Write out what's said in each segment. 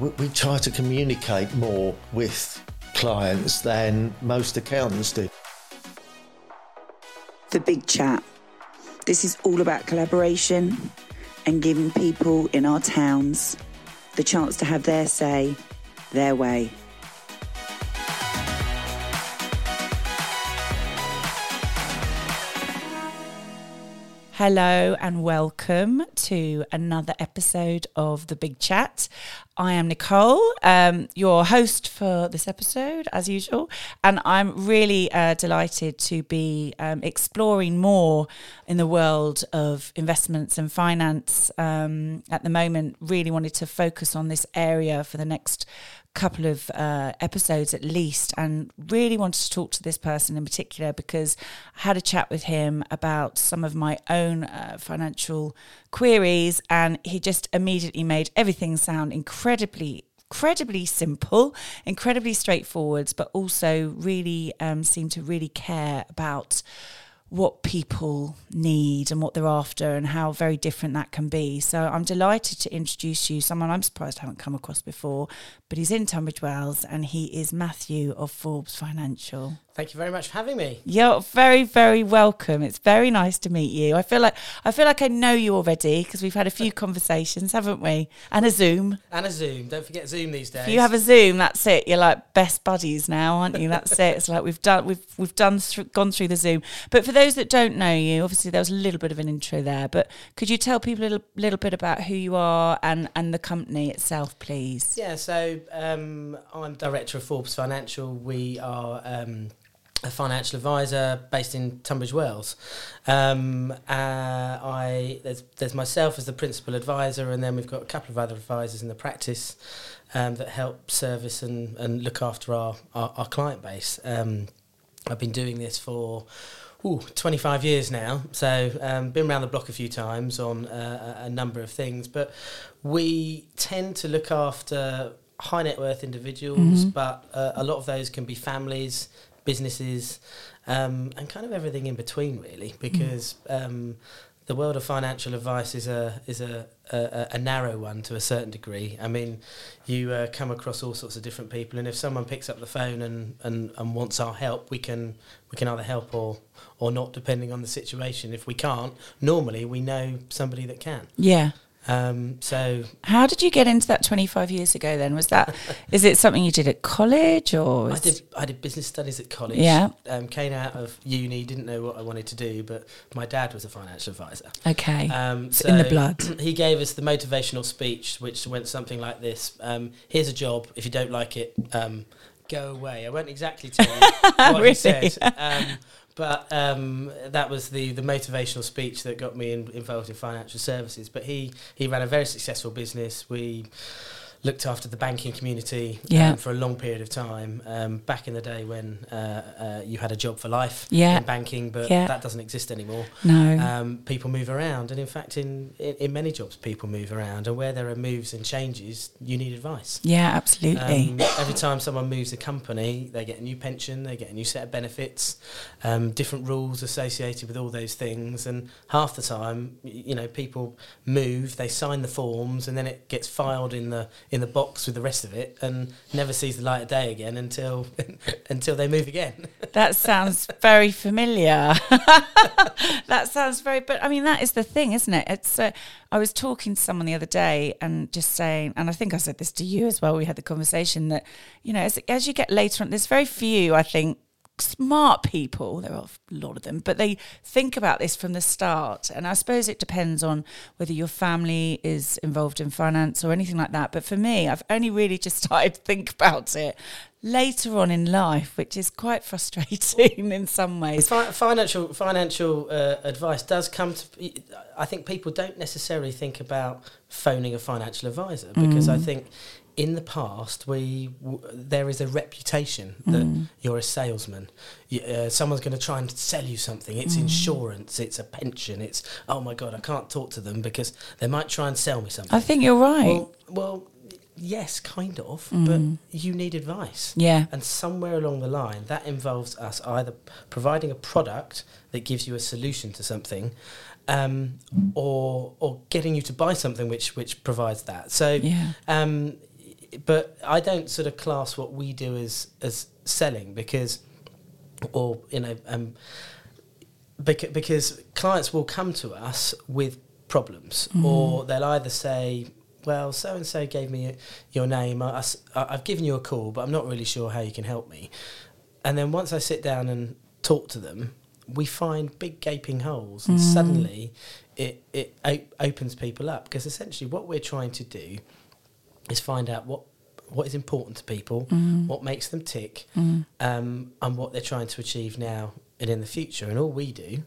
we, we try to communicate more with clients than most accountants do. The Big Chat. This is all about collaboration and giving people in our towns the chance to have their say, their way. Hello and welcome to another episode of The Big Chat. I am Nicole, um, your host for this episode, as usual, and I'm really uh, delighted to be um, exploring more in the world of investments and finance. Um, at the moment, really wanted to focus on this area for the next couple of uh, episodes at least and really wanted to talk to this person in particular because I had a chat with him about some of my own uh, financial queries and he just immediately made everything sound incredibly incredibly simple incredibly straightforward but also really um, seemed to really care about what people need and what they're after and how very different that can be. So I'm delighted to introduce you someone I'm surprised I haven't come across before, but he's in Tunbridge Wells and he is Matthew of Forbes Financial. Thank you very much for having me. You're very, very welcome. It's very nice to meet you. I feel like I feel like I know you already because we've had a few conversations, haven't we? And a Zoom. And a Zoom. Don't forget Zoom these days. If you have a Zoom, that's it. You're like best buddies now, aren't you? That's it. It's like we've done, we've we've done through, gone through the Zoom. But for those that don't know you, obviously there was a little bit of an intro there. But could you tell people a little, little bit about who you are and and the company itself, please? Yeah, so um, I'm director of Forbes Financial. We are um, a financial advisor based in Tunbridge Wells. Um, uh, I there's there's myself as the principal advisor, and then we've got a couple of other advisors in the practice um, that help service and, and look after our our, our client base. Um, I've been doing this for. Ooh, 25 years now, so um, been around the block a few times on uh, a number of things, but we tend to look after high net worth individuals, but uh, a lot of those can be families, businesses, um, and kind of everything in between, really, because um, the world of financial advice is a is a, a, a narrow one to a certain degree. I mean, you uh, come across all sorts of different people, and if someone picks up the phone and, and, and wants our help, we can we can either help or or not, depending on the situation. If we can't, normally we know somebody that can. Yeah. Um, so How did you get into that 25 years ago? Then was that is it something you did at college or? I did. I did business studies at college. Yeah. Um, came out of uni, didn't know what I wanted to do, but my dad was a financial advisor. Okay. Um, It's in the blood. He gave us the motivational speech, which went something like this: um, "Here's a job. If you don't like it, um, go away." I won't exactly tell you what Really? he said, um, but um, that was the the motivational speech that got me in, involved in financial services. But he he ran a very successful business. We looked after the banking community Yeah. um, for a long period of time. Um, back in the day when uh, uh, you had a job for life Yeah. in banking, but Yeah. that doesn't exist anymore. no. Um, people move around, and in fact, in, in in many jobs, people move around, and where there are moves and changes, you need advice. yeah, absolutely. Um, every time someone moves a company, they get a new pension, they get a new set of benefits, um, different rules associated with all those things, and half the time, you know, people move, they sign the forms, and then it gets filed in the in the box with the rest of it, and never sees the light of day again until until they move again. That sounds very familiar. that sounds very, but I mean, that is the thing, isn't it? It's. Uh, I was talking to someone the other day and just saying, and I think I said this to you as well. We had the conversation that, you know, as as you get later on, there's very few, I think, smart people. There are a lot of them, but they think about this from the start. And I suppose it depends on whether your family is involved in finance or anything like that. But for me, I've only really just started to think about it later on in life, which is quite frustrating in some ways. Fi- financial financial uh, advice does come to. I think people don't necessarily think about phoning a financial advisor because I think in the past, we w- there is a reputation that Mm. you're a salesman. You, uh, someone's going to try and sell you something. It's Mm. insurance. It's a pension. It's oh my god, I can't talk to them because they might try and sell me something. I think you're right. Well, well, yes, kind of, but you need advice. yeah. And somewhere along the line, that involves us either providing a product that gives you a solution to something, um, or or getting you to buy something which which provides that. So, Yeah. um, but I don't sort of class what we do as as selling because, or you know, um, because, because clients will come to us with problems, or they'll either say. Well, so and so gave me your name. I, I, have given you a call, but I'm not really sure how you can help me. And then once I sit down and talk to them, we find big gaping holes, and suddenly it it op- opens people up because essentially what we're trying to do is find out what what is important to people, what makes them tick, um, and what they're trying to achieve now and in the future. And all we do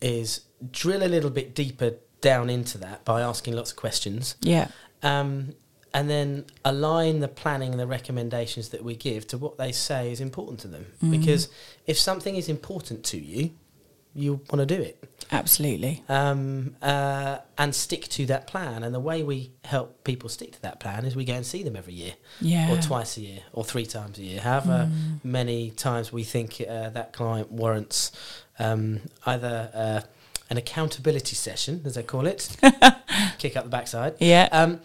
is drill a little bit deeper down into that by asking lots of questions, Yeah. um, and then align the planning and the recommendations that we give to what they say is important to them. Because if something is important to you, you want to do it Absolutely. um, uh, and stick to that plan. And the way we help people stick to that plan is we go and see them every year, Yeah. or twice a year, or three times a year. However many times we think uh, that client warrants um, either uh, an accountability session, as they call it, kick up the backside, Yeah. um,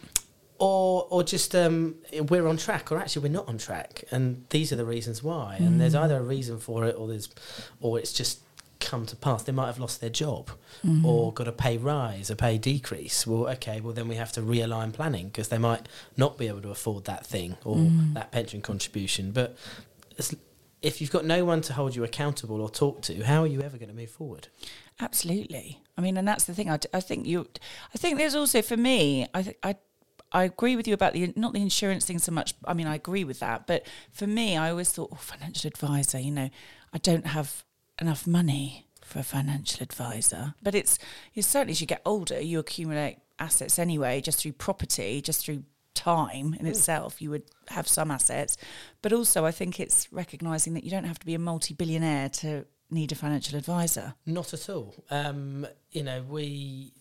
or or just um, we're on track, or actually we're not on track, and these are the reasons why. And there's either a reason for it, or there's, or it's just come to pass. They might have lost their job, mm-hmm. or got a pay rise, a pay decrease. Well, okay, well then we have to realign planning because they might not be able to afford that thing or mm-hmm. that pension contribution. But if you've got no one to hold you accountable or talk to, how are you ever going to move forward? Absolutely. I mean, and that's the thing. I think you. I think there's also for me. I I. I agree with you about the not the insurance thing so much. I mean, I agree with that, but for me, I always thought, oh, financial advisor. You know, I don't have enough money for a financial advisor. But it's you certainly as you get older, you accumulate assets anyway, just through property, just through time in itself. You would have some assets, but also I think it's recognizing that you don't have to be a multi-billionaire to need a financial advisor. Not at all. Um, you know, we.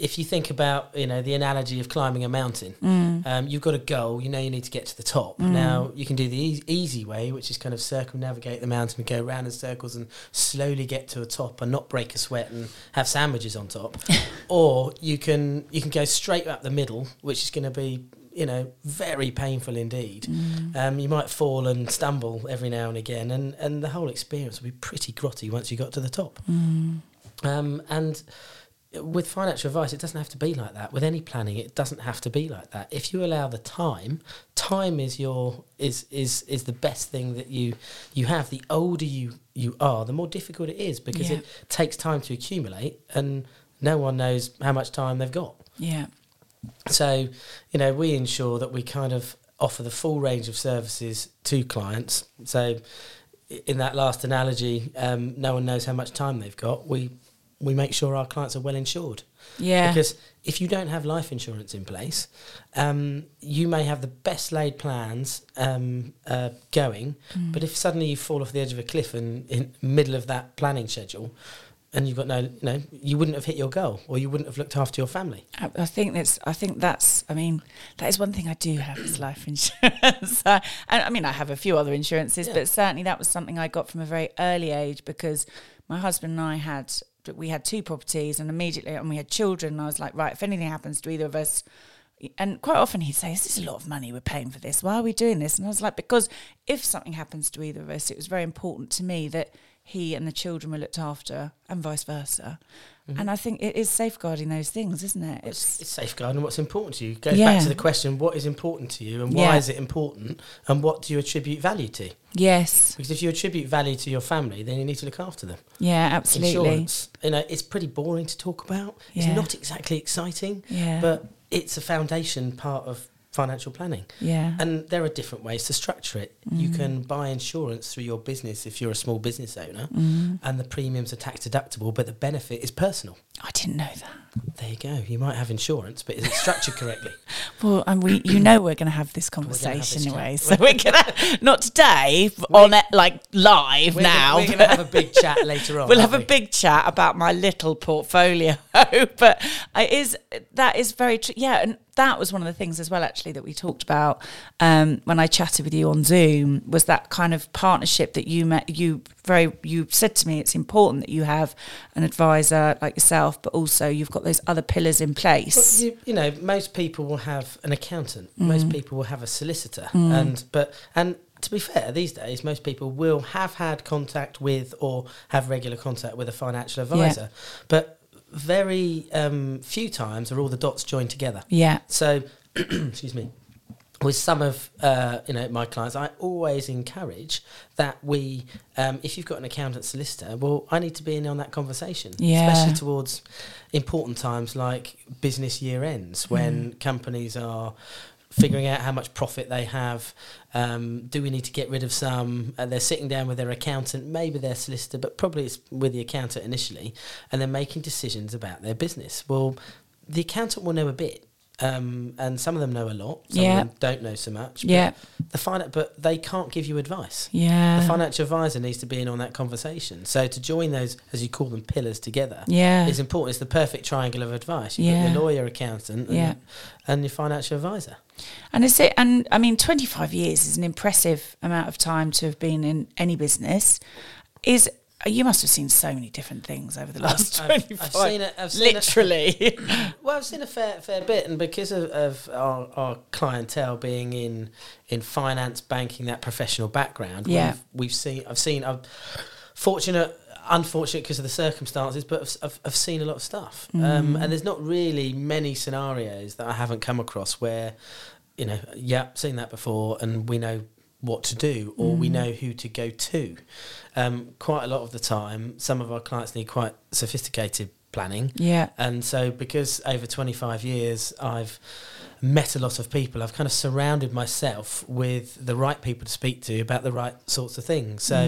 If you think about, you know, the analogy of climbing a mountain, um, you've got a goal. You know, you need to get to the top. Now, you can do the easy, easy way, which is kind of circumnavigate the mountain and go around in circles and slowly get to the top and not break a sweat and have sandwiches on top. or you can you can go straight up the middle, which is going to be you know very painful indeed. Um, you might fall and stumble every now and again, and and the whole experience will be pretty grotty once you got to the top. Um, and with financial advice, it doesn't have to be like that. With any planning, it doesn't have to be like that. If you allow the time, time is your is is is the best thing that you you have. The older you you are, the more difficult it is because Yeah. it takes time to accumulate, and no one knows how much time they've got. Yeah. So, you know, we ensure that we kind of offer the full range of services to clients. So, in that last analogy, um, no one knows how much time they've got. We we make sure our clients are well insured. Yeah. Because if you don't have life insurance in place, um, you may have the best laid plans um, uh, going, Mm. but if suddenly you fall off the edge of a cliff and in middle of that planning schedule, and you've got no, you know, you wouldn't have hit your goal, or you wouldn't have looked after your family. I, I think that's. I think that's. I mean, that is one thing I do have is life insurance. I, I mean, I have a few other insurances, Yeah. but certainly that was something I got from a very early age because my husband and I had we had two properties, and immediately, and we had children. And I was like, right, if anything happens to either of us. And quite often he'd say, This is a lot of money we're paying for this. Why are we doing this? And I was like, Because if something happens to either of us, it was very important to me that he and the children were looked after and vice versa. And I think it is safeguarding those things, isn't it? It's, it's safeguarding what's important to you. Goes Yeah. back to the question: what is important to you, and why Yeah. is it important, and what do you attribute value to? yes, Because if you attribute value to your family, then you need to look after them. yeah, absolutely. Insurance, you know, it's pretty boring to talk about. It's not exactly exciting, Yeah. but it's a foundation part of financial planning. Yeah. And there are different ways to structure it. You mm. can buy insurance through your business if you're a small business owner, mm. and the premiums are tax deductible, but the benefit is personal. I didn't know that. There you go. You might have insurance, but is it structured correctly? Well, and we, you know, we're going to have this conversation anyway. So we're going to not today on it, like live We're now. Gonna, we're going to have a big chat later on. we'll have a big chat about my little portfolio. but it is that is very true. Yeah, and that was one of the things as well, actually, that we talked about um, when I chatted with you on Zoom. Was that kind of partnership that you met? You very you said to me it's important that you have an advisor like yourself, but also you've got those other pillars in Well, place. you, you know, most people will have an accountant. Mm. Most people will have a solicitor, and but and to be fair, these days most people will have had contact with or have regular contact with a financial advisor, but very um, few times are all the dots joined together. Yeah, So, excuse me. With some of uh, you know my clients, I always encourage that we, um, if you've got an accountant solicitor, well, I need to be in on that conversation, Yeah. especially towards important times like business year ends when companies are figuring out how much profit they have. Um, do we need to get rid of some? And they're sitting down with their accountant, maybe their solicitor, but probably it's with the accountant initially, and they're making decisions about their business. Well, the accountant will know a bit. Um, and some of them know a lot. Some Yeah. of them don't know so much. but Yeah. The fin- but they can't give you advice. yeah, The financial advisor needs to be in on that conversation. So to join those, as you call them, pillars together, yeah. is important. It's the perfect triangle of advice. You've Yeah. got your lawyer, accountant, and, Yeah. and your financial advisor. And is it? And I mean, twenty five years is an impressive amount of time to have been in any business. Is you must have seen so many different things over the last I've- I've seen it- I've seen it- literally. Well, I've seen a fair fair bit, and because of, of our, our clientele being in in finance, banking, that professional background, Yeah. we've, we've seen. I've seen. I'm fortunate, unfortunate because of the circumstances, but I've, I've, I've seen a lot of stuff. Um, and there's not really many scenarios that I haven't come across where, you know, yeah, seen that before, and we know what to do or we know who to go to. Um, quite a lot of the time, some of our clients need quite sophisticated planning. yeah. And so, because over 25 years I've met a lot of people, I've kind of surrounded myself with the right people to speak to about the right sorts of things. So,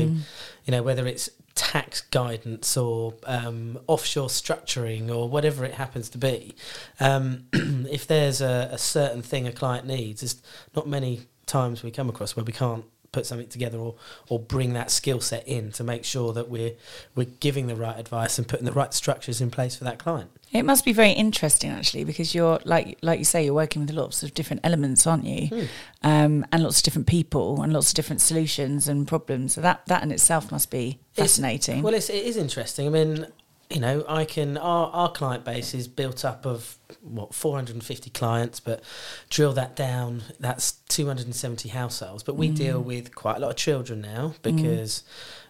you know, whether it's tax guidance or um, offshore structuring or whatever it happens to be, um, if there's a, a certain thing a client needs, there's not many times we come across where we can't put something together or or bring that skill set in to make sure that we're we're giving the right advice and putting the right structures in place for that client. It must be very interesting actually because you're like like you say you're working with lots of different elements, aren't you? Hmm. Um, and lots of different people and lots of different solutions and problems. So that that in itself must be It's- fascinating. Well, it's, it is interesting. I mean, you know, I can our our client base is built up of what 450 clients, but drill that down, that's 270 households. But we deal with quite a lot of children now because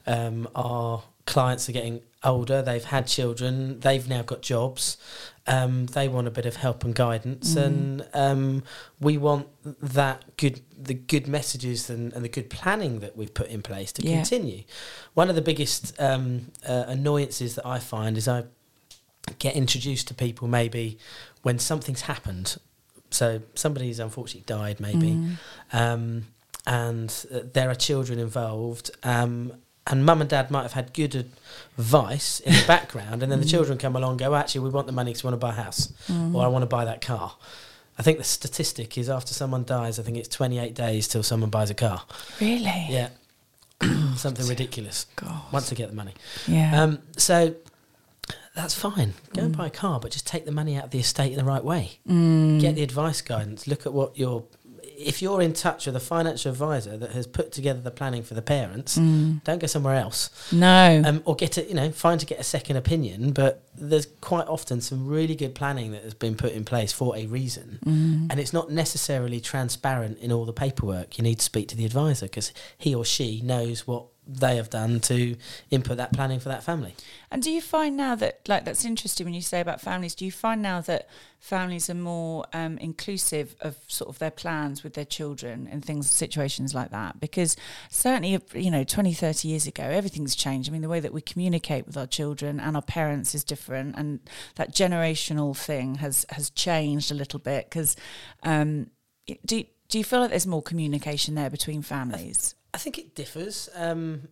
um, our clients are getting older. They've had children. They've now got jobs. Um, they want a bit of help and guidance, and um, we want that good, the good messages and, and the good planning that we've put in place to Yeah. continue. One of the biggest um, uh, annoyances that I find is I get introduced to people maybe when something's happened. So somebody's unfortunately died, maybe, um, and uh, there are children involved. Um, and mum and dad might have had good advice in the background, and then the mm. children come along and go, actually, we want the money because we want to buy a house, mm. or I want to buy that car. I think the statistic is after someone dies, I think it's 28 days till someone buys a car. really? Yeah. Something ridiculous. God. Once they get the money. Yeah. Um, so that's fine. Go and mm. buy a car, but just take the money out of the estate in the right way. Get the advice guidance. Look at what your. If you're in touch with a financial advisor that has put together the planning for the parents, don't go somewhere else. no. Um, or get a, you know, fine to get a second opinion, but there's quite often some really good planning that has been put in place for a reason, and it's not necessarily transparent in all the paperwork. You need to speak to the advisor because he or she knows what they have done to input that planning for that family. And do you find now that, like, that's interesting when you say about families, do you find now that families are more um, inclusive of sort of their plans with their children and things, situations like that? Because certainly, you know, 20, 30 years ago, everything's changed. I mean, the way that we communicate with our children and our parents is different. And that generational thing has, has changed a little bit because um, do, do you feel like there's more communication there between families? I think it differs. Um,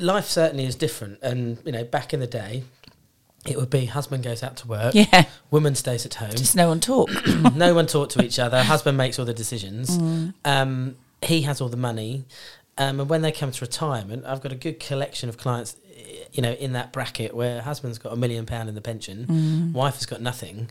life certainly is different, and you know, back in the day, it would be husband goes out to work, Yeah. woman stays at home, Just no one talk. no one talk to each other. Husband makes all the decisions. Mm. Um, he has all the money. Um, and when they come to retirement, I've got a good collection of clients, you know, in that bracket where husband's got a million pound in the pension, Mm. wife has got nothing.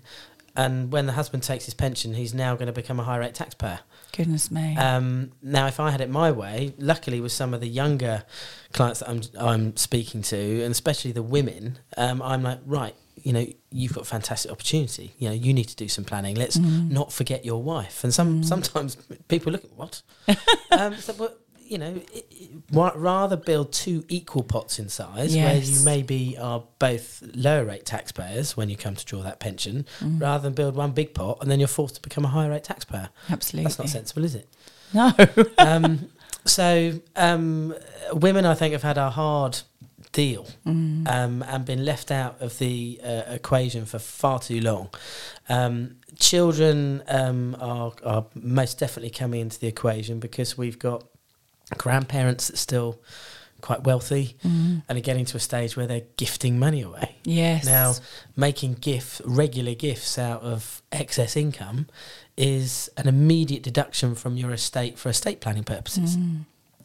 And when the husband takes his pension, he's now going to become a high rate taxpayer. Goodness me. Um, now, if I had it my way, luckily with some of the younger clients that I'm I'm speaking to, and especially the women, um, I'm like, right, you know, you've got a fantastic opportunity. You know, you need to do some planning. Let's not forget your wife. And some sometimes people look at what, um, so, but you know, it, it, rather build two equal pots in size, where you maybe are both lower rate taxpayers when you come to draw that pension, rather than build one big pot and then you're forced to become a higher rate taxpayer. Absolutely. That's not sensible, is it? No. um, so um, women, I think, have had a hard deal Mm. um, and been left out of the uh, equation for far too long. Um, children um, are, are most definitely coming into the equation because we've got grandparents that are still quite wealthy and are getting to a stage where they're gifting money away. yes. Now, making gift regular gifts out of excess income is an immediate deduction from your estate for estate planning purposes,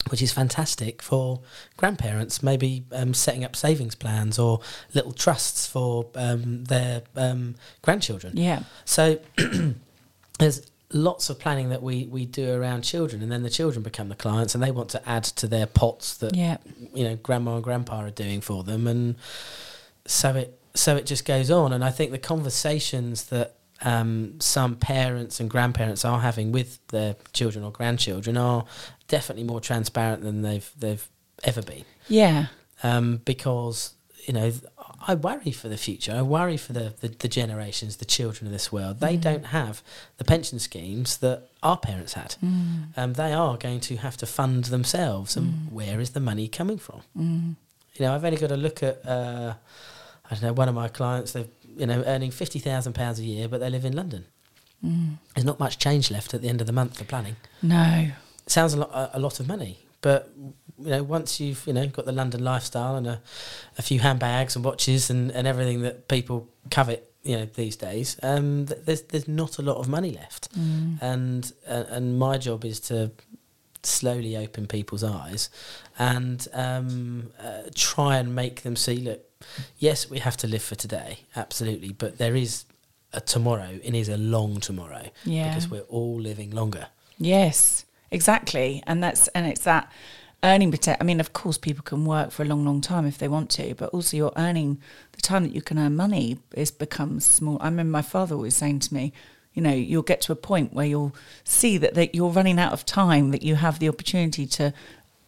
which is fantastic for grandparents. Maybe um, setting up savings plans or little trusts for um, their um, grandchildren. Yeah. So there's lots of planning that we, we do around children, and then the children become the clients, and they want to add to their pots that Yeah. you know grandma and grandpa are doing for them, and so it so it just goes on. And I think the conversations that um, some parents and grandparents are having with their children or grandchildren are definitely more transparent than they've they've ever been Yeah. um, because you know I worry for the future. I worry for the, the, the generations, the children of this world. They mm. don't have the pension schemes that our parents had. Mm. Um, they are going to have to fund themselves. And mm. where is the money coming from? You know, I've only got to look at uh, I don't know one of my clients. They're you know earning fifty thousand pounds a year, but they live in London. There's not much change left at the end of the month for planning No. It sounds a lot a, a lot of money, but you know once you've you know got the London lifestyle and a, a few handbags and watches and, and everything that people covet you know these days, um, th- there's there's not a lot of money left, and uh, and my job is to slowly open people's eyes and um, uh, try and make them see look yes we have to live for today absolutely but there is a tomorrow and it is a long tomorrow Yeah. because we're all living longer. Yes, exactly. And that's and it's that earning protect. I mean, of course, people can work for a long, long time if they want to, but also you're earning the time that you can earn money is becomes small. I remember my father always saying to me, you know, you'll get to a point where you'll see that, that you're running out of time, that you have the opportunity to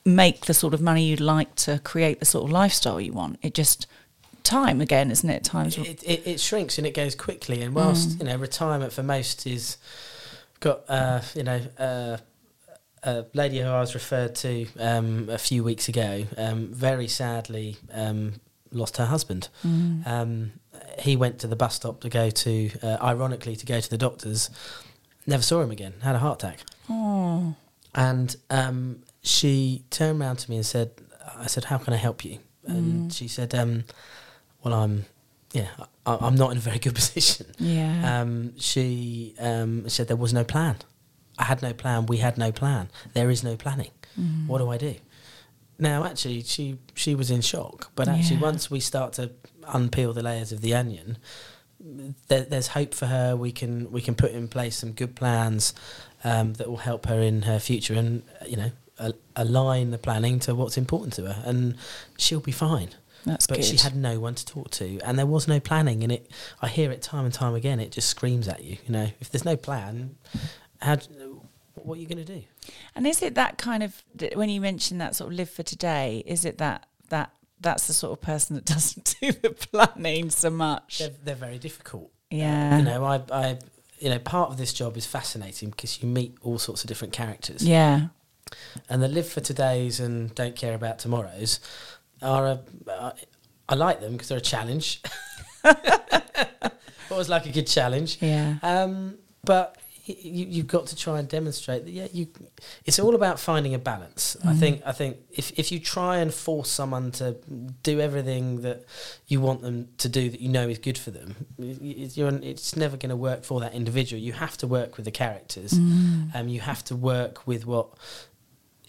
make the sort of money you'd like to create the sort of lifestyle you want. It just time again, isn't it? Times it, it, it shrinks and it goes quickly. And whilst you know retirement for most is got uh, you know uh, a lady who I was referred to um, a few weeks ago, um, very sadly um, lost her husband. Um, he went to the bus stop to go to, uh, ironically, to go to the doctors. Never saw him again. Had a heart attack. oh, And um, she turned around to me and said, "I said, how can I help you?" And she said, um, "Well, I'm, yeah, I, I'm not in a very good position." yeah, Um, she um, said there was no plan. I had no plan. We had no plan. There is no planning. What do I do? Now, actually, she she was in shock. But actually, Yeah. once we start to unpeel the layers of the onion, there, there's hope for her. We can we can put in place some good plans um, that will help her in her future, and you know, a, align the planning to what's important to her, and she'll be fine that's but good. she had no one to talk to and there was no planning and it i hear it time and time again it just screams at you you know if there's no plan how what are you going to do? And is it that kind of when you mention that sort of live for today? Is it that that that's the sort of person that doesn't do the planning so much? they're, they're very difficult. Yeah, you know i i you know part of this job is fascinating because you meet all sorts of different characters. Yeah, and the live for todays and don't care about tomorrows are a uh, i like them because they're a challenge. Always like a good challenge. Yeah, Um, but you, you've got to try and demonstrate that yeah you it's all about finding a balance. I think i think if, if you try and force someone to do everything that you want them to do that you know is good for them y- y- you're, it's never going to work for that individual. You have to work with the characters. Um, you have to work with what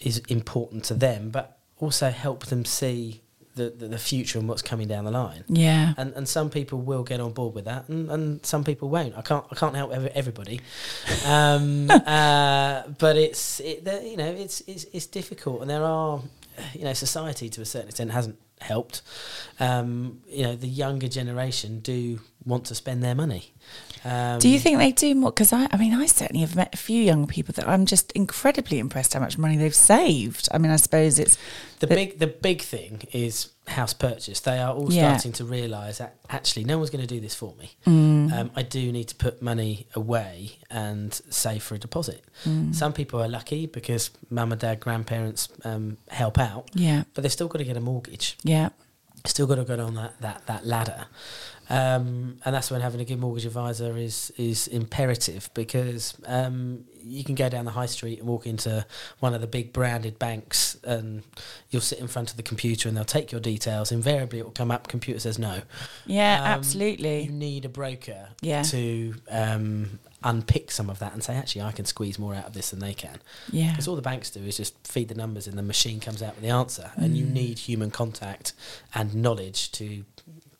is important to them but also help them see the, the, the future and what's coming down the line Yeah. and and some people will get on board with that, and, and some people won't. I can't I can't help every, everybody, um, uh, but it's it, you know it's, it's it's difficult, and there are you know society to a certain extent hasn't helped. Um, you know the younger generation do want to spend their money. Um, Do you think they do more? Because I, I mean, I certainly have met a few young people that I'm just incredibly impressed how much money they've saved. I mean, I suppose it's the big the big thing is house purchase. They are all Yeah. starting to realise that actually no one's going to do this for me. Mm. Um, I do need to put money away and save for a deposit. Mm. Some people are lucky because mum and dad, grandparents um, help out, yeah, but they've still got to get a mortgage. yeah, Still got to go on that that that ladder. Um, and that's when having a good mortgage advisor is is imperative because um, you can go down the high street and walk into one of the big branded banks and you'll sit in front of the computer and they'll take your details. Invariably, it will come up. Computer says no. yeah, Um, absolutely. You need a broker Yeah. to um, unpick some of that and say, actually, I can squeeze more out of this than they can. yeah, Because all the banks do is just feed the numbers and the machine comes out with the answer. And you Mm. need human contact and knowledge to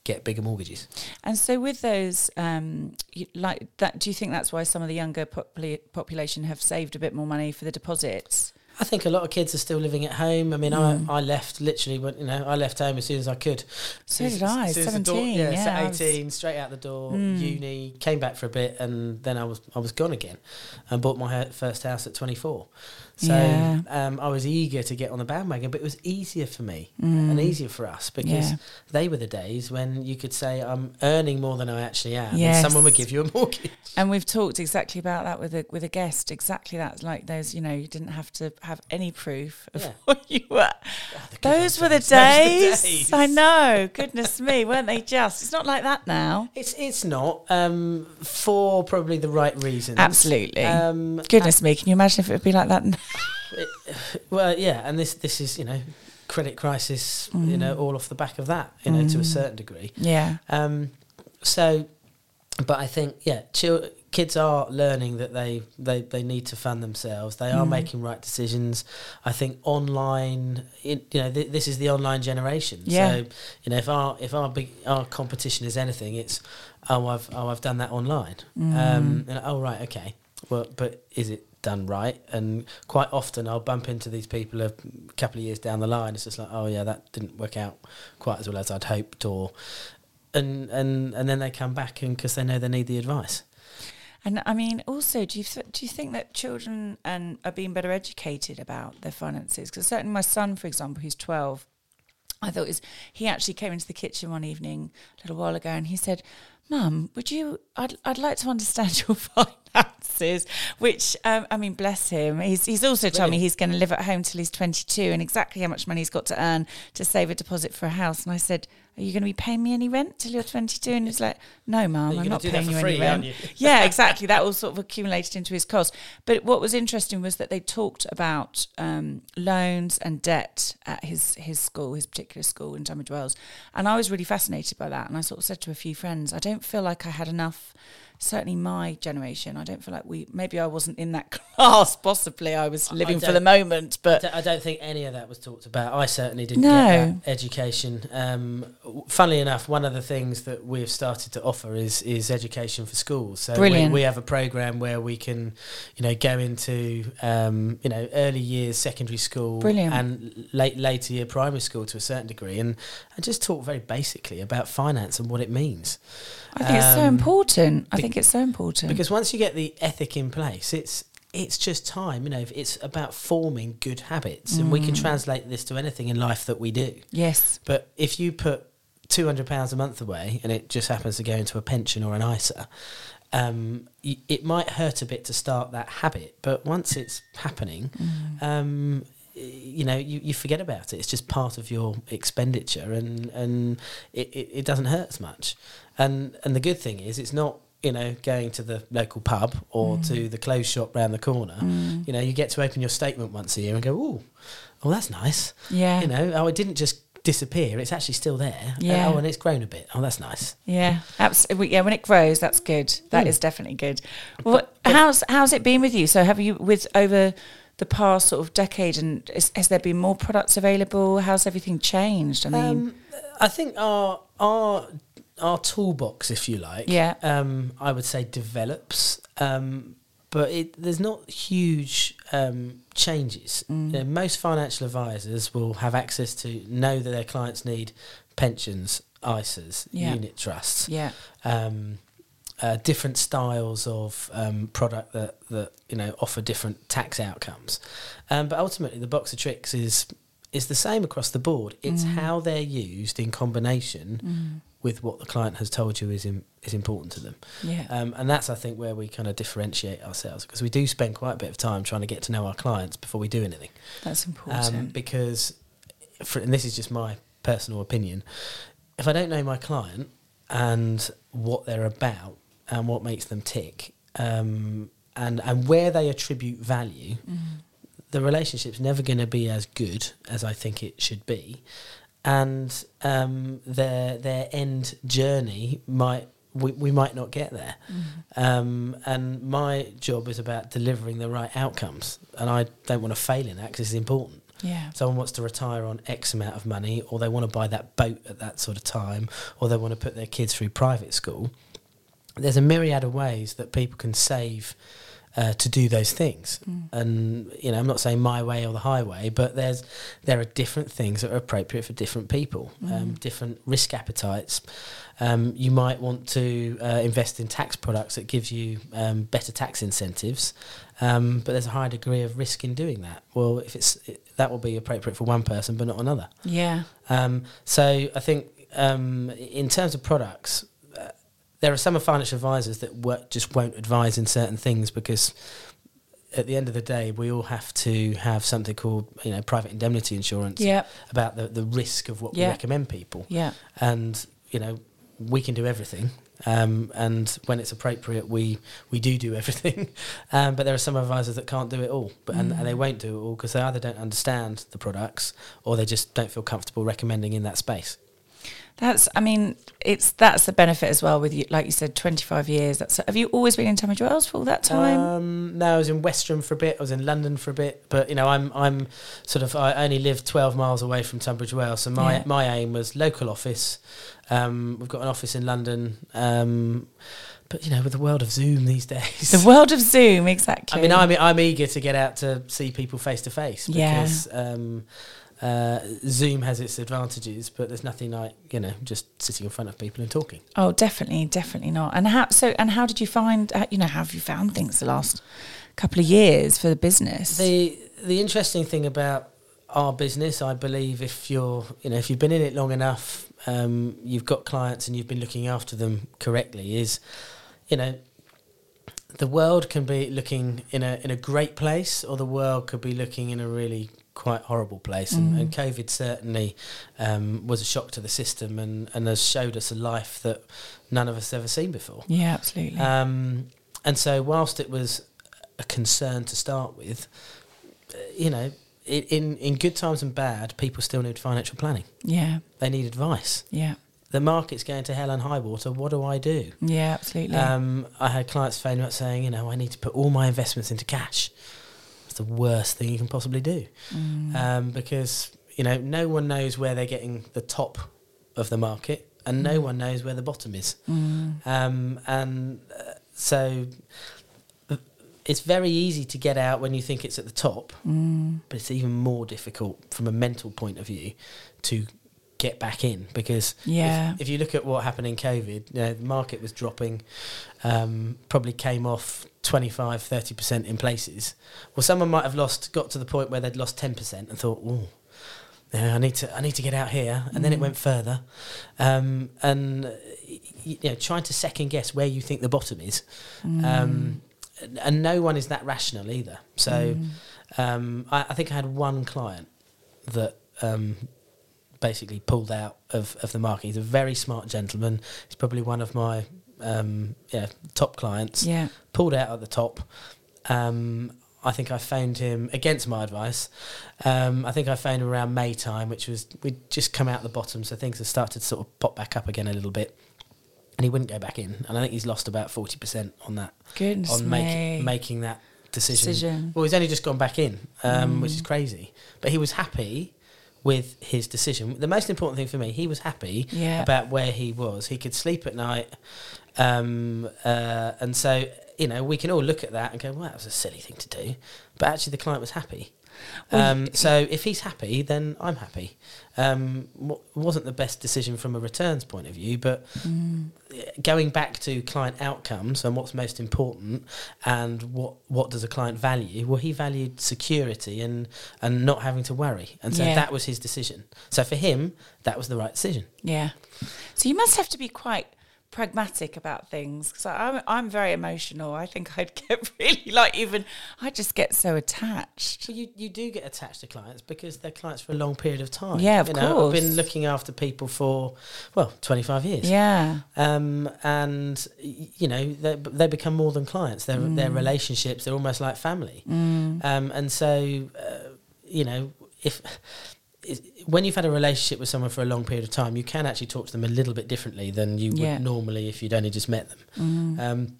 get bigger mortgages. And so, with those, um, like that, do you think that's why some of the younger popula- population have saved a bit more money for the deposits? I think a lot of kids are still living at home. I mean, Mm. I, I left literally when you know I left home as soon as I could. So did I, as soon as the door- 17, yeah, yeah, set I was- eighteen, straight out the door, Mm. uni, came back for a bit, and then I was I was gone again, and bought my first house at twenty four. So Yeah. um, I was eager to get on the bandwagon, but it was easier for me Mm. and easier for us because Yeah. they were the days when you could say I'm earning more than I actually am, Yes. and someone would give you a mortgage. And we've talked exactly about that with a with a guest. Exactly that, like those, you know, you didn't have to have any proof of Yeah. what you were. good Those were the days. Those the days. I know. Goodness me, weren't they just? It's not like that now. It's it's not um, for probably the right reasons. Absolutely. Um, Goodness me, can you imagine if it would be like that? now? Well, yeah, and this this is you know credit crisis, you Mm. know, all off the back of that, you know, to a certain degree. yeah. Um, so, but I think yeah, chil- kids are learning that they, they they need to fund themselves. They are Mm. making right decisions. I think online, it, you know, th- this is the online generation. Yeah. So you know, if our if our big our competition is anything, it's oh I've oh I've done that online. Mm. Um, and, oh right, okay. Well, but is it done right? And quite often I'll bump into these people a couple of years down the line. It's just like, oh yeah, that didn't work out quite as well as I'd hoped, or and and and then they come back and because they know they need the advice. And I mean, also, do you th- do you think that children and are being better educated about their finances? Because certainly, my son, for example, who's twelve, I thought is he actually came into the kitchen one evening a little while ago, and he said, "Mum, would you? I'd I'd like to understand your finances." Which um, I mean, bless him. He's he's also told me he's going to live at home till he's twenty two, and exactly how much money he's got to earn to save a deposit for a house. And I said. Are you going to be paying me any rent till you're 22? And he's like, No, mum, I'm not paying you free, any rent you? yeah, exactly. That all sort of accumulated into his cost. But what was interesting was that they talked about um, loans and debt at his his school, his particular school in Tunbridge Wells, and I was really fascinated by that. And I sort of said to a few friends, I don't feel like I had enough. Certainly, my generation. I don't feel like we. Maybe I wasn't in that class. Possibly, I was living for the moment. But I don't think any of that was talked about. I certainly didn't No. get that education. Um, funnily enough, one of the things that we've started to offer is is education for schools. So we, Brilliant. we have a program where we can, you know, go into um, you know early years secondary school Brilliant. and late later year primary school to a certain degree, and and just talk very basically about finance and what it means. I think it's so Um, important. I think it's so important Because once you get the ethic in place, it's it's just time. You know, it's about forming good habits, and we can Mm. translate this to anything in life that we do. yes, But if you put two hundred pounds a month away, and it just happens to go into a pension or an ISA, um, y- it might hurt a bit to start that habit. But once it's happening, Mm. um, you know, you, you forget about it. It's just part of your expenditure, and and it, it, it doesn't hurt as much. And and the good thing is, it's not you know, going to the local pub or to the clothes shop round the corner, you know, you get to open your statement once a year and go, oh, oh, that's nice. Yeah. You know, oh, it didn't just disappear; it's actually still there. Yeah. Oh, and it's grown a bit. Oh, that's nice. Yeah, absolutely. Yeah, when it grows, that's good. That is Mm. definitely good. Well, how's how's it been with you? So, have you with over the past sort of decade, and is, has there been more products available? How's everything changed? I mean, Um, I think our our our toolbox, if you like, Yeah. um, I would say develops, um, but it, there's not huge um, changes. Mm. You know, most financial advisors will have access to know that their clients need pensions, ISAs, Yeah. unit trusts, yeah, um, uh, different styles of um, product that, that you know offer different tax outcomes. Um, but ultimately, the box of tricks is is the same across the board. It's how they're used in combination with what the client has told you is in, is important to them. yeah, Um, and that's, I think, where we kind of differentiate ourselves because we do spend quite a bit of time trying to get to know our clients before we do anything. that's important. Um, because, for, and this is just my personal opinion, if I don't know my client and what they're about and what makes them tick, um, and and where they attribute value, the relationship's never going to be as good as I think it should be, and um, their their end journey might. We, we might not get there. Um, and my job is about delivering the right outcomes. And I don't want to fail in that because it's important yeah, someone wants to retire on X amount of money, or they want to buy that boat at that sort of time, or they want to put their kids through private school. There's a myriad of ways that people can save uh, to do those things, and you know, I'm not saying my way or the highway, but there's there are different things that are appropriate for different people, um, different risk appetites. Um, you might want to uh, invest in tax products that gives you um, better tax incentives, um, but there's a high degree of risk in doing that. Well, if it's it, that will be appropriate for one person, but not another. yeah, Um, so I think um, in terms of products, there are some financial advisors that wo- just won't advise in certain things because at the end of the day, we all have to have something called you know private indemnity insurance yeah, about the, the risk of what Yeah. we recommend people, yeah, and you know we can do everything. Um, and when it's appropriate, we, we do do everything. Um, but there are some advisors that can't do it all, but and, and they won't do it all because they either don't understand the products or they just don't feel comfortable recommending in that space. That's. I mean, it's that's the benefit as well with you. Like you said, twenty five years. That's. Have you always been in Tunbridge Wells for all that time? Um, no, I was in Western for a bit. I was in London for a bit, but you know, I'm I'm sort of I only live 12 miles away from Tunbridge Wells, so my Yeah. my aim was local office. Um, we've got an office in London, um, but you know, with the world of Zoom these days, the world of Zoom, exactly. I mean, I'm I'm eager to get out to see people face to face Yeah. because um, uh, Zoom has its advantages, but there's nothing like you know just sitting in front of people and talking. Oh, definitely, definitely not. And how? So, and how did you find? uh, You know, how have you found things the last couple of years for the business? The the interesting thing about our business, I believe, if you're you know if you've been in it long enough, um, you've got clients and you've been looking after them correctly, is you know the world can be looking in a in a great place, or the world could be looking in a really quite horrible place. And, and COVID certainly um, was a shock to the system, and and has showed us a life that none of us ever seen before. yeah, absolutely. Um, and so, whilst it was a concern to start with, uh, you know, in in good times and bad, people still need financial planning. yeah, They need advice. yeah, The market's going to hell and high water. What do I do? yeah, absolutely. Um, I had clients phone up saying, you know, I need to put all my investments into cash. The worst thing you can possibly do. Um, because you know no one knows where they're getting the top of the market, and no one knows where the bottom is. Um, and uh, so uh, it's very easy to get out when you think it's at the top, but it's even more difficult from a mental point of view to get back in because if- Yeah. if, you look at what happened in COVID, you know, the market was dropping, um, probably came off 25, 30% in places. Well, someone might have lost, got to the point where they'd lost 10% and thought, oh, I need to, I need to get out here, and then it went further, um, and you know, trying to second guess where you think the bottom is, um, and- and no one is that rational either. So, um, I, I think I had one client that um, basically pulled out of, of the market. He's a very smart gentleman. He's probably one of my um, yeah top clients. Yeah. pulled out at the top. Um, I think I phoned him against my advice. Um, I think I phoned him around May time, which was we'd just come out the bottom, so things had started to sort of pop back up again a little bit. And he wouldn't go back in, and I think he's lost about forty percent on that Goodness on me. making making that decision. Decision. Well, he's only just gone back in, um, which is crazy. But he was happy with his decision. The most important thing for me, he was happy Yeah. about where he was. He could sleep at night, um, uh, and so you know we can all look at that and go, "Well, that was a silly thing to do," but actually the client was happy. Um, so if he's happy, then I'm happy. Um, wa- wasn't the best decision from a returns point of view, but Mm. going back to client outcomes and what's most important and what what does a client value well he valued security and and not having to worry and so Yeah. that was his decision so for him that was the right decision Yeah. So you must have to be quite pragmatic about things because I'm I'm very emotional. I think I'd get really like even I just get so attached. so you you do get attached to clients because they're clients for a long period of time Yeah, of you know, course. i've been looking after people for well 25 years Yeah. um, and you know they, they become more than clients. They're Mm. they're relationships. They're almost like family. Um, and so uh, you know if when you've had a relationship with someone for a long period of time, you can actually talk to them a little bit differently than you Yeah. would normally if you'd only just met them. Um,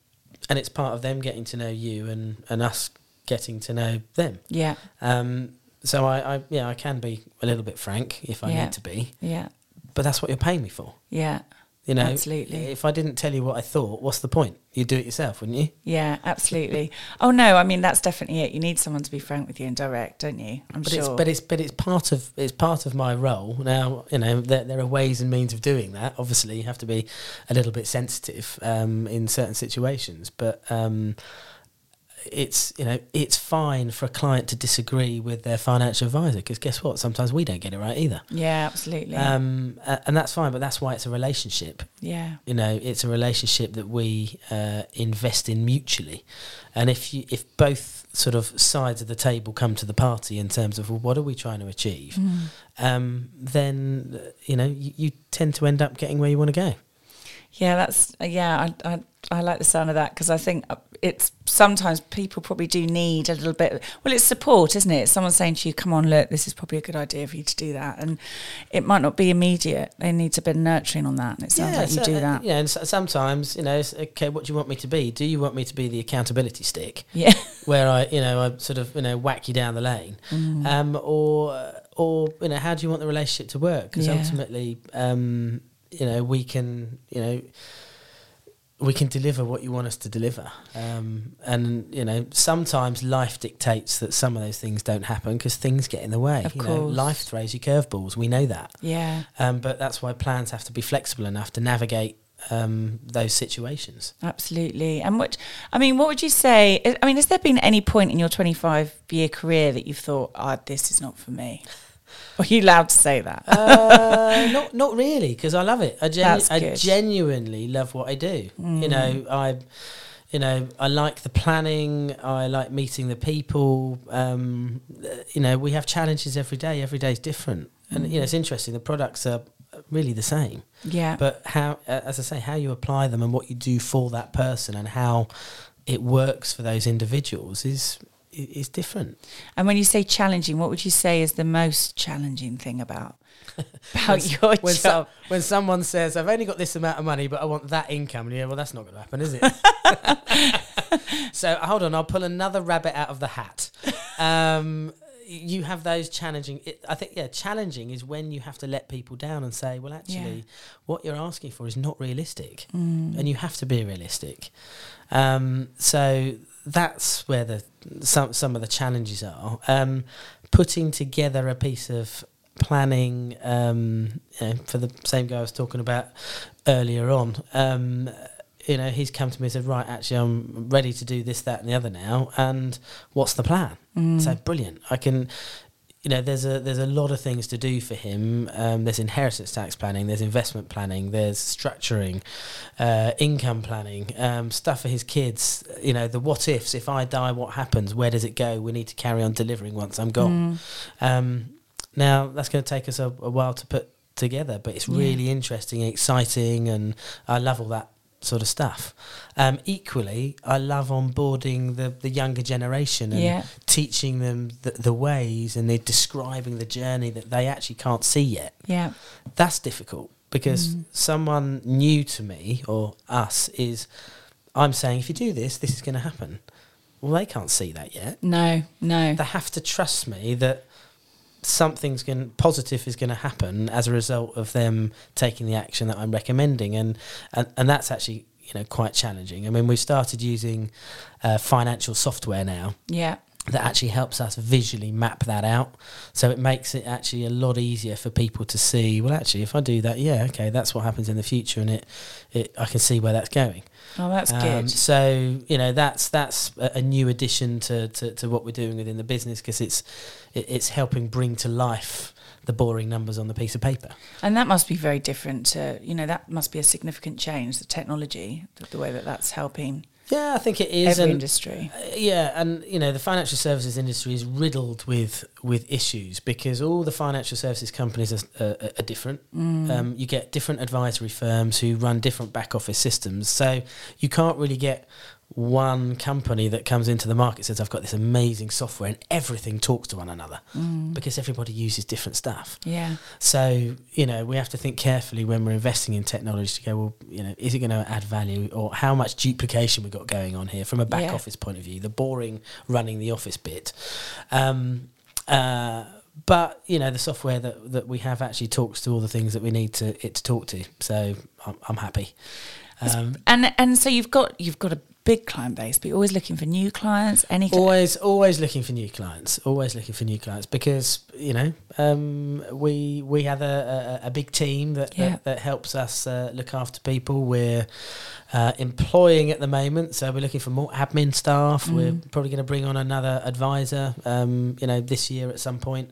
and it's part of them getting to know you and and us getting to know them. Yeah. Um, so I, I yeah I can be a little bit frank if I Yeah. need to be, Yeah. but that's what you're paying me for. Yeah. You know, Absolutely. If I didn't tell you what I thought, what's the point? You'd do it yourself, wouldn't you? Yeah, absolutely. oh no, I mean that's definitely it. You need someone to be frank with you and direct, don't you? I'm But sure. it's but it's but it's part of it's part of my role. Now you know there, there are ways and means of doing that. Obviously, you have to be a little bit sensitive um, in certain situations, but. Um, it's you know it's fine for a client to disagree with their financial advisor because guess what? Sometimes we don't get it right either. Yeah, absolutely. um, and that's fine but that's why it's a relationship. Yeah. you know it's a relationship that we uh, invest in mutually. And if you if both sort of sides of the table come to the party in terms of well, what are we trying to achieve? Um, then you know you, you tend to end up getting where you want to go Yeah, that's yeah. I I, I like the sound of that because I think uh, it's sometimes people probably do need a little bit. Well, it's support, isn't it? It's someone saying to you, "Come on, look, this is probably a good idea for you to do that," and it might not be immediate. They need a bit of nurturing on that, and it sounds like you so, do uh, that. yeah and so, sometimes you know okay what do you want me to be do you want me to be the accountability stick Yeah, where I, you know, I sort of, you know, whack you down the lane, Mm. um, or, or you know, how do you want the relationship to work? Because Yeah. ultimately, um, you know, we can, you know, we can deliver what you want us to deliver, um, and you know, sometimes life dictates that some of those things don't happen because things get in the way. Of you know, course. life throws you curveballs. We know that, yeah, um, but that's why plans have to be flexible enough to navigate um, those situations. absolutely. And what I mean, what would you say? I- mean, has there been any point in your twenty-five year career that you've thought, "Ah, this is not for me"? Are you allowed to say that? uh, not not really because I love it. I, genu- I genuinely love what I do. You know, I you know I like the planning. I like meeting the people. Um, you know, we have challenges every day. Every day is different, and you know it's interesting. The products are really the same, yeah, but how, uh, as I say, how you apply them and what you do for that person and how it works for those individuals is is different. And when you say challenging, what would you say is the most challenging thing about about your when, so- when someone says, "I've only got this amount of money, but I want that income," and yeah, well, that's not going to happen, is it? so hold on, I'll pull another rabbit out of the hat. Um, you have those challenging. It, I think, yeah, challenging is when you have to let people down and say, "Well, actually, Yeah. what you're asking for is not realistic," and you have to be realistic. Um, so that's where the some some of the challenges are. Um, putting together a piece of planning um, you know, for the same guy I was talking about earlier on. Um, you know, he's come to me and said, "Right, actually, I'm ready to do this, that, and the other now. And what's the plan?" So brilliant. I can. You know, there's a there's a lot of things to do for him. Um, there's inheritance tax planning, there's investment planning, there's structuring, uh, income planning, um, stuff for his kids. You know, the what ifs. If I die, what happens? Where does it go? We need to carry on delivering once I'm gone. Um, now that's going to take us a, a while to put together, but it's Yeah. really interesting, exciting, and I love all that sort of stuff. Um, equally, I love onboarding the, the younger generation and Yeah. teaching them the, the ways and they're describing the journey that they actually can't see yet. Yeah. That's difficult because someone new to me or us is, I'm saying, if you do this, this is going to happen. Well, they can't see that yet. No, no. They have to trust me that something's going positive is going to happen as a result of them taking the action that I'm recommending, and and, and that's actually you know quite challenging. I mean, we've started using uh, financial software now yeah. That actually helps us visually map that out. So it makes it actually a lot easier for people to see. Well, actually, if I do that, yeah, okay, that's what happens in the future, and it, it I can see where that's going. Oh, that's Um, good. So you know that's that's a, new addition to, to, to what we're doing within the business because it's it, it's helping bring to life the boring numbers on the piece of paper. And that must be very different to, you know, that must be a significant change, the technology, the, the way that that's helping Yeah, I think it is. every and- industry. Uh, yeah, and you know the financial services industry is riddled with with issues because all the financial services companies are, are different. Um, you get different advisory firms who run different back office systems, so you can't really get one company that comes into the market says I've got this amazing software and everything talks to one another because everybody uses different stuff. Yeah. So, you know, we have to think carefully when we're investing in technology to go, well, you know, is it going to add value or how much duplication we've got going on here from a back Yeah. office point of view, the boring running the office bit. Um, uh, but, you know, the software that, that we have actually talks to all the things that we need to it to talk to. So I'm, I'm happy. Um, And and so you've got you've got a big client base, but you're always looking for new clients. Any always always looking for new clients always looking for new clients because you know um, we we have a, a, a big team that, Yeah. that that helps us uh, look after people we're uh, employing at the moment so we're looking for more admin staff we're probably going to bring on another advisor um, you know this year at some point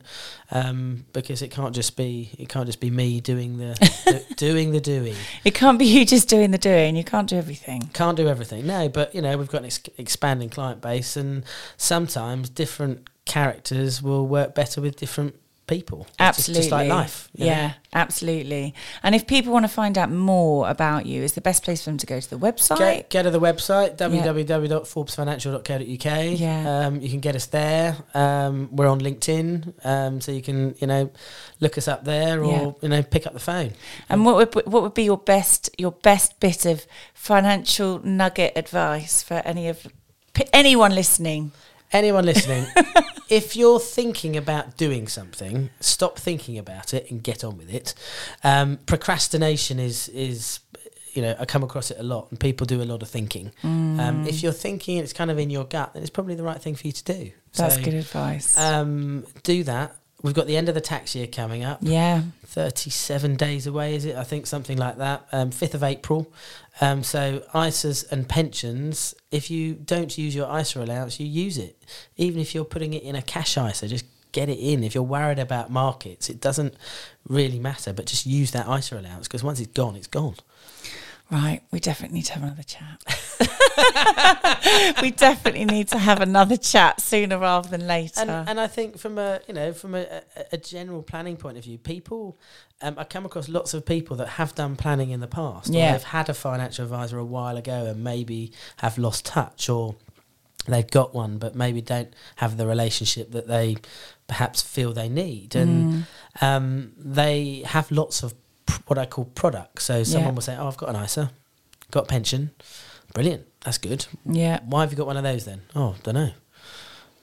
um, because it can't just be it can't just be me doing the, the doing the doing it can't be you just doing the doing. You can't do everything. can't do everything no but you know we've got an ex- expanding client base and sometimes different characters will work better with different people It's just- Absolutely. just, like life you know? Yeah, absolutely. And if people want to find out more about you, is the best place for them to go to the website? Get, get to the website www.forbesfinancial.co.uk. Yeah. Um, you can get us there. Um, we're on LinkedIn, um, so you can you know look us up there or Yeah. you know pick up the phone. And what would what would be your best your best bit of financial nugget advice for any of anyone listening? Anyone listening, if you're thinking about doing something, stop thinking about it and get on with it. Um, procrastination is is you know I come across it a lot, and people do a lot of thinking. Mm. Um, if you're thinking it's kind of in your gut, then it's probably the right thing for you to do. That's So, good advice. Um, do that. We've got the end of the tax year coming up. yeah, 37 days away, is it? I think something like that. Um, 5th of April. Um, so ISAs and pensions, if you don't use your ISA allowance, you use it. Even if you're putting it in a cash ISA, just get it in. If you're worried about markets, it doesn't really matter, but just use that ISA allowance because once it's gone, it's gone. Right. We definitely need to have another chat. we definitely need to have another chat sooner rather than later. And, and I think from a you know from a, a, general planning point of view, people um, I come across lots of people that have done planning in the past. Yeah. they've had a financial advisor a while ago and maybe have lost touch, or they've got one but maybe don't have the relationship that they perhaps feel they need, and um, they have lots of what I call products. So someone Yeah. will say, "Oh, I've got an ISA, got a pension, brilliant, that's good." yeah, Why have you got one of those then? Oh, don't know.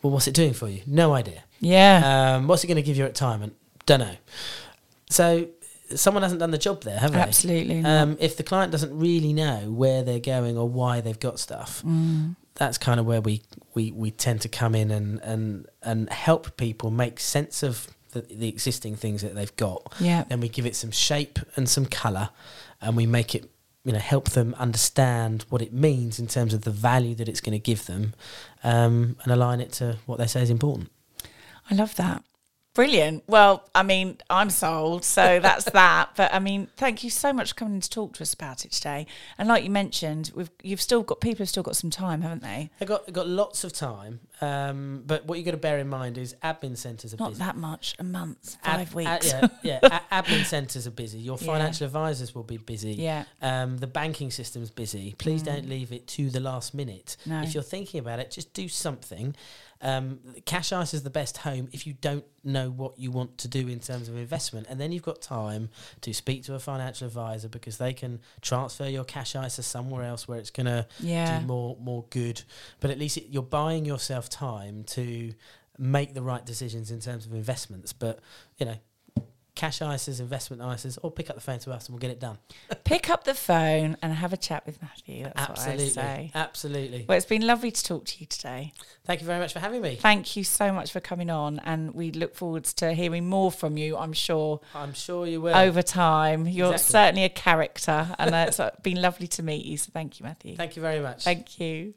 Well, what's it doing for you? No idea. yeah, Um, what's it going to give you at retirement? Don't know. So someone hasn't done the job there, have they? absolutely. Um, if the client doesn't really know where they're going or why they've got stuff, Mm. that's kind of where we, we, we tend to come in and, and, and help people make sense of the, the existing things that they've got. yeah, Then we give it some shape and some colour, and we make it, you know, help them understand what it means in terms of the value that it's going to give them, um, and align it to what they say is important. I love that. Brilliant. Well, I mean, I'm sold, so that's that. But I mean, thank you so much for coming to talk to us about it today. And like you mentioned, we've you've still got people have still got some time, haven't they? They've got, got lots of time, um, but what you've got to bear in mind is admin centres are Not busy. that much, a month, Ad- five ad- weeks. yeah, yeah. a- admin centres are busy. Your Yeah. financial advisors will be busy. Yeah. Um, the banking system's busy. Please don't leave it to the last minute. No. If you're thinking about it, just do something. Um, cash ISA is the best home if you don't know what you want to do in terms of investment, and then you've got time to speak to a financial advisor because they can transfer your cash ISA somewhere else where it's going to Yeah. do more more good. But at least it, you're buying yourself time to make the right decisions in terms of investments. But you know, cash ISAs, investment ISAs, or pick up the phone to us and we'll get it done. Pick up the phone and have a chat with Matthew. That's absolutely, what I say. absolutely. Well, it's been lovely to talk to you today. Thank you very much for having me. Thank you so much for coming on, and we look forward to hearing more from you. I'm sure I'm sure you will. over time. You're Exactly. certainly a character, and uh, it's been lovely to meet you. So thank you, Matthew. Thank you very much. Thank you.